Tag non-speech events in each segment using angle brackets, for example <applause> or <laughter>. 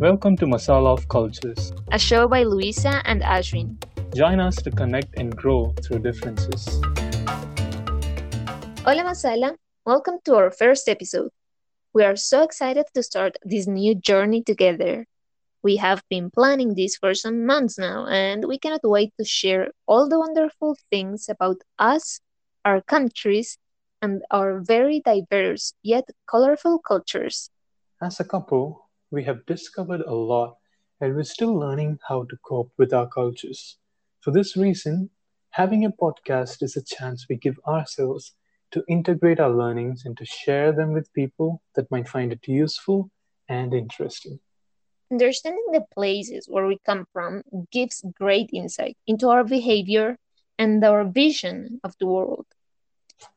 Welcome to Masala of Cultures, a show by Luisa and Ashwin. Join us to connect and grow through differences. Hola Masala, welcome to our first episode. We are so excited to start this new journey together. We have been planning this for some months now, and we cannot wait to share all the wonderful things about us, our countries, and our very diverse yet colorful cultures. As a couple, we have discovered a lot and we're still learning how to cope with our cultures. For this reason, having a podcast is a chance we give ourselves to integrate our learnings and to share them with people that might find it useful and interesting. Understanding the places where we come from gives great insight into our behavior and our vision of the world.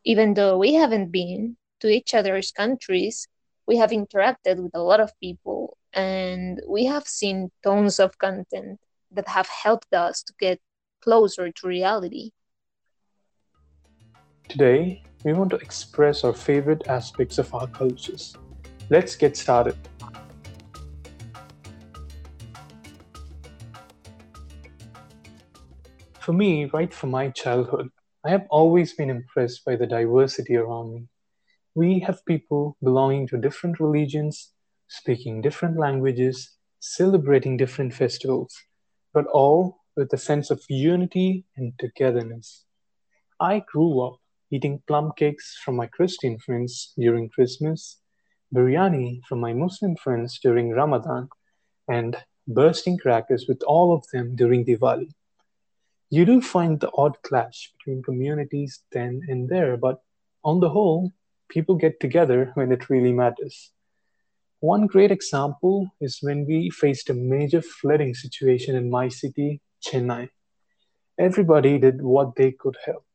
Even though we haven't been to each other's countries, we have interacted with a lot of people and we have seen tons of content that have helped us to get closer to reality. Today, we want to express our favorite aspects of our cultures. Let's get started. For me, right from my childhood, I have always been impressed by the diversity around me we have people belonging to different religions, speaking different languages, celebrating different festivals, but all with a sense of unity and togetherness. I grew up eating plum cakes from my Christian friends during Christmas, biryani from my Muslim friends during Ramadan, and bursting crackers with all of them during Diwali. You do find the odd clash between communities then and there, but on the whole, people get together when it really matters. One great example is when we faced a major flooding situation in my city, Chennai. Everybody did what they could help.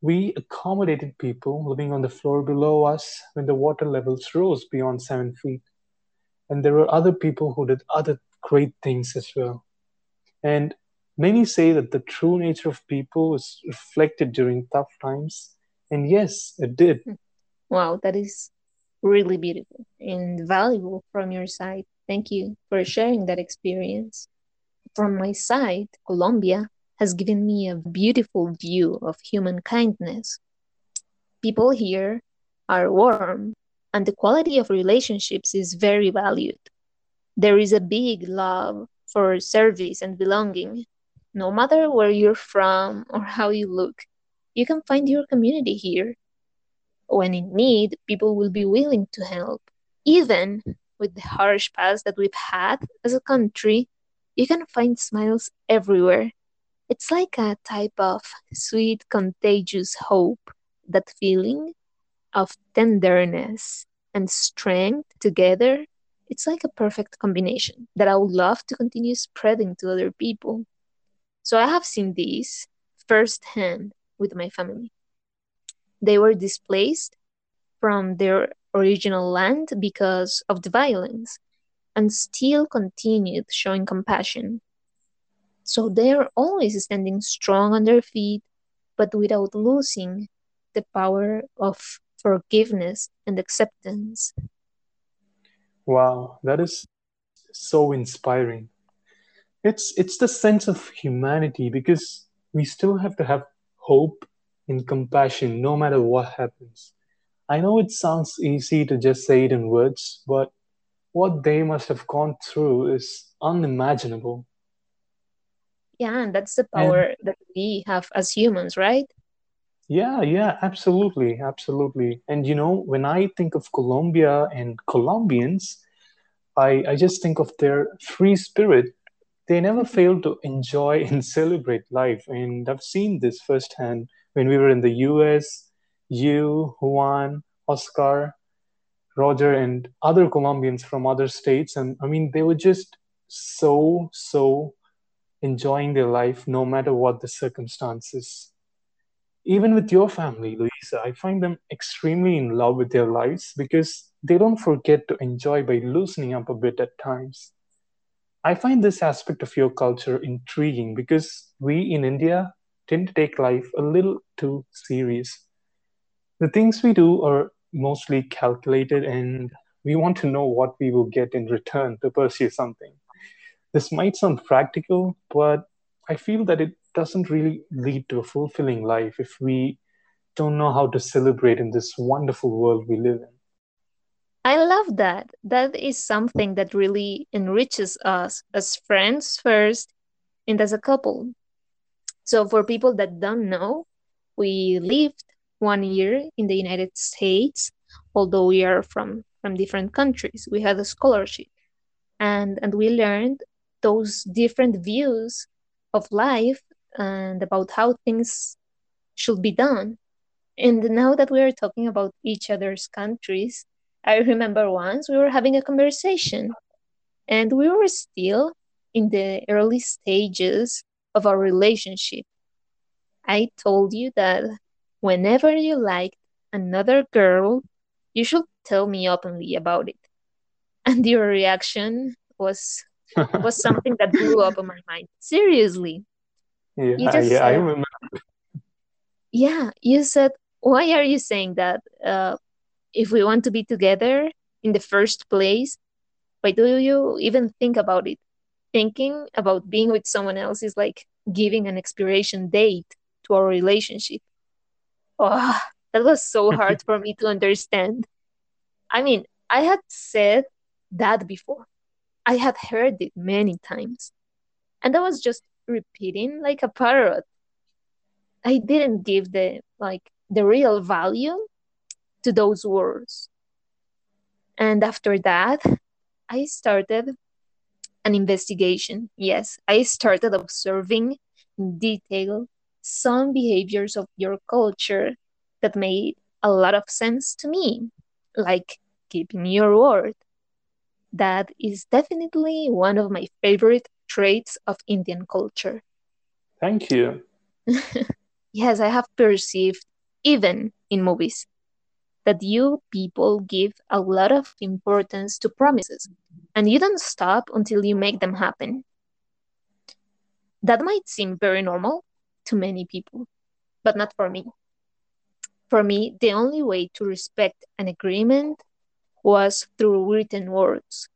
We accommodated people living on the floor below us when the water levels rose beyond seven feet. And there were other people who did other great things as well. And many say that the true nature of people is reflected during tough times and yes, it did. Wow, that is really beautiful and valuable from your side. Thank you for sharing that experience. From my side, Colombia has given me a beautiful view of human kindness. People here are warm, and the quality of relationships is very valued. There is a big love for service and belonging, no matter where you're from or how you look you can find your community here. When in need, people will be willing to help. Even with the harsh past that we've had as a country, you can find smiles everywhere. It's like a type of sweet, contagious hope. That feeling of tenderness and strength together, it's like a perfect combination that I would love to continue spreading to other people. So I have seen this firsthand with my family. They were displaced from their original land because of the violence and still continued showing compassion. So they are always standing strong on their feet, but without losing the power of forgiveness and acceptance. Wow, that is so inspiring. It's it's the sense of humanity because we still have to have hope and compassion no matter what happens. I know it sounds easy to just say it in words, but what they must have gone through is unimaginable. Yeah, and that's the power and, that we have as humans, right? Yeah, yeah, absolutely, absolutely. And you know, when I think of Colombia and Colombians, I, I just think of their free spirit they never fail to enjoy and celebrate life. And I've seen this firsthand when we were in the US, you, Juan, Oscar, Roger, and other Colombians from other states. And I mean, they were just so, so enjoying their life no matter what the circumstances. Even with your family, Luisa, I find them extremely in love with their lives because they don't forget to enjoy by loosening up a bit at times. I find this aspect of your culture intriguing because we in India tend to take life a little too serious. The things we do are mostly calculated and We want to know what we will get in return to pursue something. This might sound practical, but I feel that it doesn't really lead to a fulfilling life if we don't know how to celebrate in this wonderful world we live in. I love that. That is something that really enriches us as friends first and as a couple. So, for people that don't know, we lived one year in the United States, although we are from, from different countries. We had a scholarship and, and we learned those different views of life and about how things should be done. And now that we are talking about each other's countries, I remember once we were having a conversation and we were still in the early stages of our relationship. I told you that whenever you liked another girl, you should tell me openly about it. <laughs> And your reaction was <laughs> was something that blew up on my mind. Seriously. Yeah, you just yeah, said, I remember. Yeah, you said, why are you saying that? Uh, if we want to be together in the first place, why do you even think about it? Thinking about being with someone else is like giving an expiration date to our relationship. Oh, that was so <laughs> hard for me to understand. I mean, I had said that before. I had heard it many times. And I was just repeating like a parrot. I didn't give the like the real value to those words. And after that, I started an investigation. Yes, I started observing in detail some behaviors of your culture that made a lot of sense to me, like keeping your word. That is definitely one of my favorite traits of Indian culture. Thank you. <laughs> yes, I have perceived, even in movies, that you people give a lot of importance to promises and you don't stop until you make them happen. That might seem very normal to many people, but not for me. For me, the only way to respect an agreement was through written words,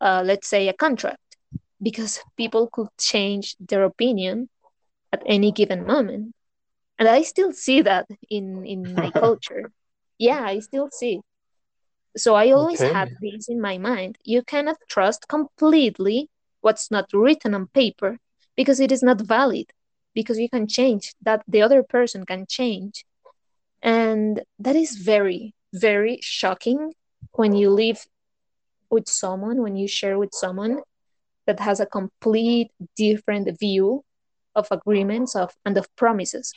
uh, let's say a contract, because people could change their opinion at any given moment. And I still see that in, in my <laughs> culture yeah i still see. So i always okay. had this in my mind. You cannot trust completely what's not written on paper because it is not valid because you can change that the other person can change. And that is very very shocking when you live with someone when you share with someone that has a complete different view of agreements of and of promises.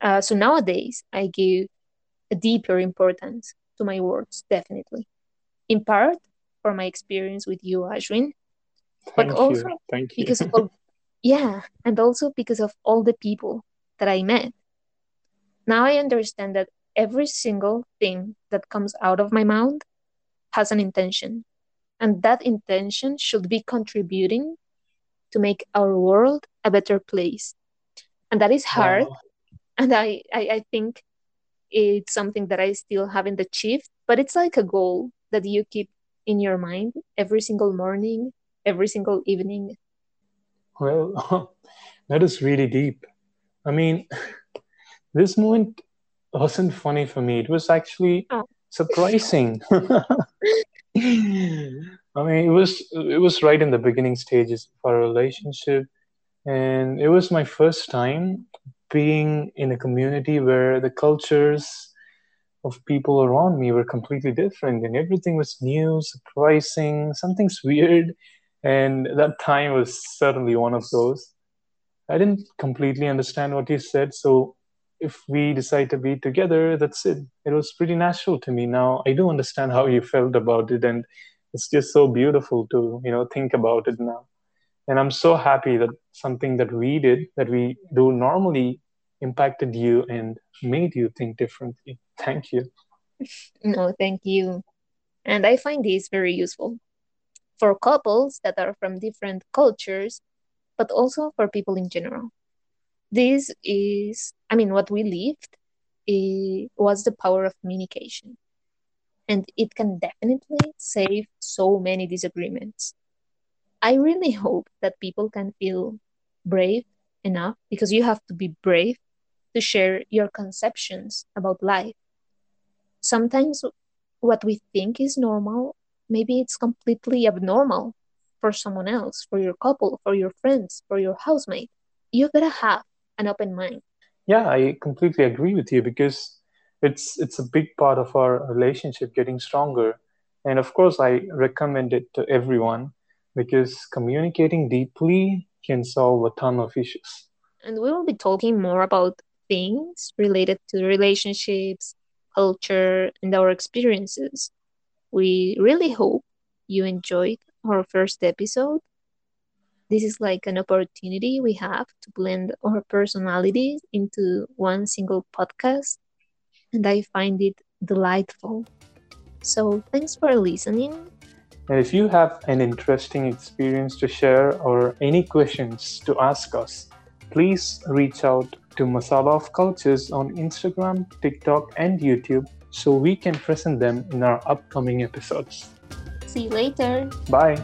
Uh, so nowadays i give a deeper importance to my words, definitely. In part for my experience with you, Ashwin, but Thank also you. Thank you. because of <laughs> yeah, and also because of all the people that I met. Now I understand that every single thing that comes out of my mouth has an intention, and that intention should be contributing to make our world a better place. And that is hard. Wow. And I, I, I think it's something that I still haven't achieved, but it's like a goal that you keep in your mind every single morning, every single evening. Well, <laughs> that is really deep. I mean, <laughs> this moment wasn't funny for me. It was actually oh. surprising. <laughs> I mean, it was it was right in the beginning stages of our relationship, and it was my first time being in a community where the cultures of people around me were completely different and everything was new, surprising, something's weird. And that time was certainly one of those. I didn't completely understand what you said, so if we decide to be together, that's it. It was pretty natural to me. Now I do understand how you felt about it, and it's just so beautiful to you know think about it now and i'm so happy that something that we did that we do normally impacted you and made you think differently. Thank you. <laughs> No thank you. And i find this very useful for couples that are from different cultures but also for people in general. This is i mean what we lived it was the power of communication. And it can definitely save so many disagreements. I really hope that people can feel brave enough because you have to be brave to share your conceptions about life. Sometimes what we think is normal, maybe it's completely abnormal for someone else, for your couple, for your friends, for your housemate. You gotta have an open mind. Yeah, I completely agree with you because it's it's a big part of our relationship getting stronger. And of course, I recommend it to everyone because communicating deeply can solve a ton of issues. And we will be talking more about things related to relationships, culture, and our experiences. We really hope you enjoyed our first episode. This is like an opportunity we have to blend our personalities into one single podcast, and I find it delightful. So, thanks for listening. And if you have an interesting experience to share or any questions to ask us, please reach out to Masala of Cultures on Instagram, TikTok, and YouTube so we can present them in our upcoming episodes. See you later. Bye.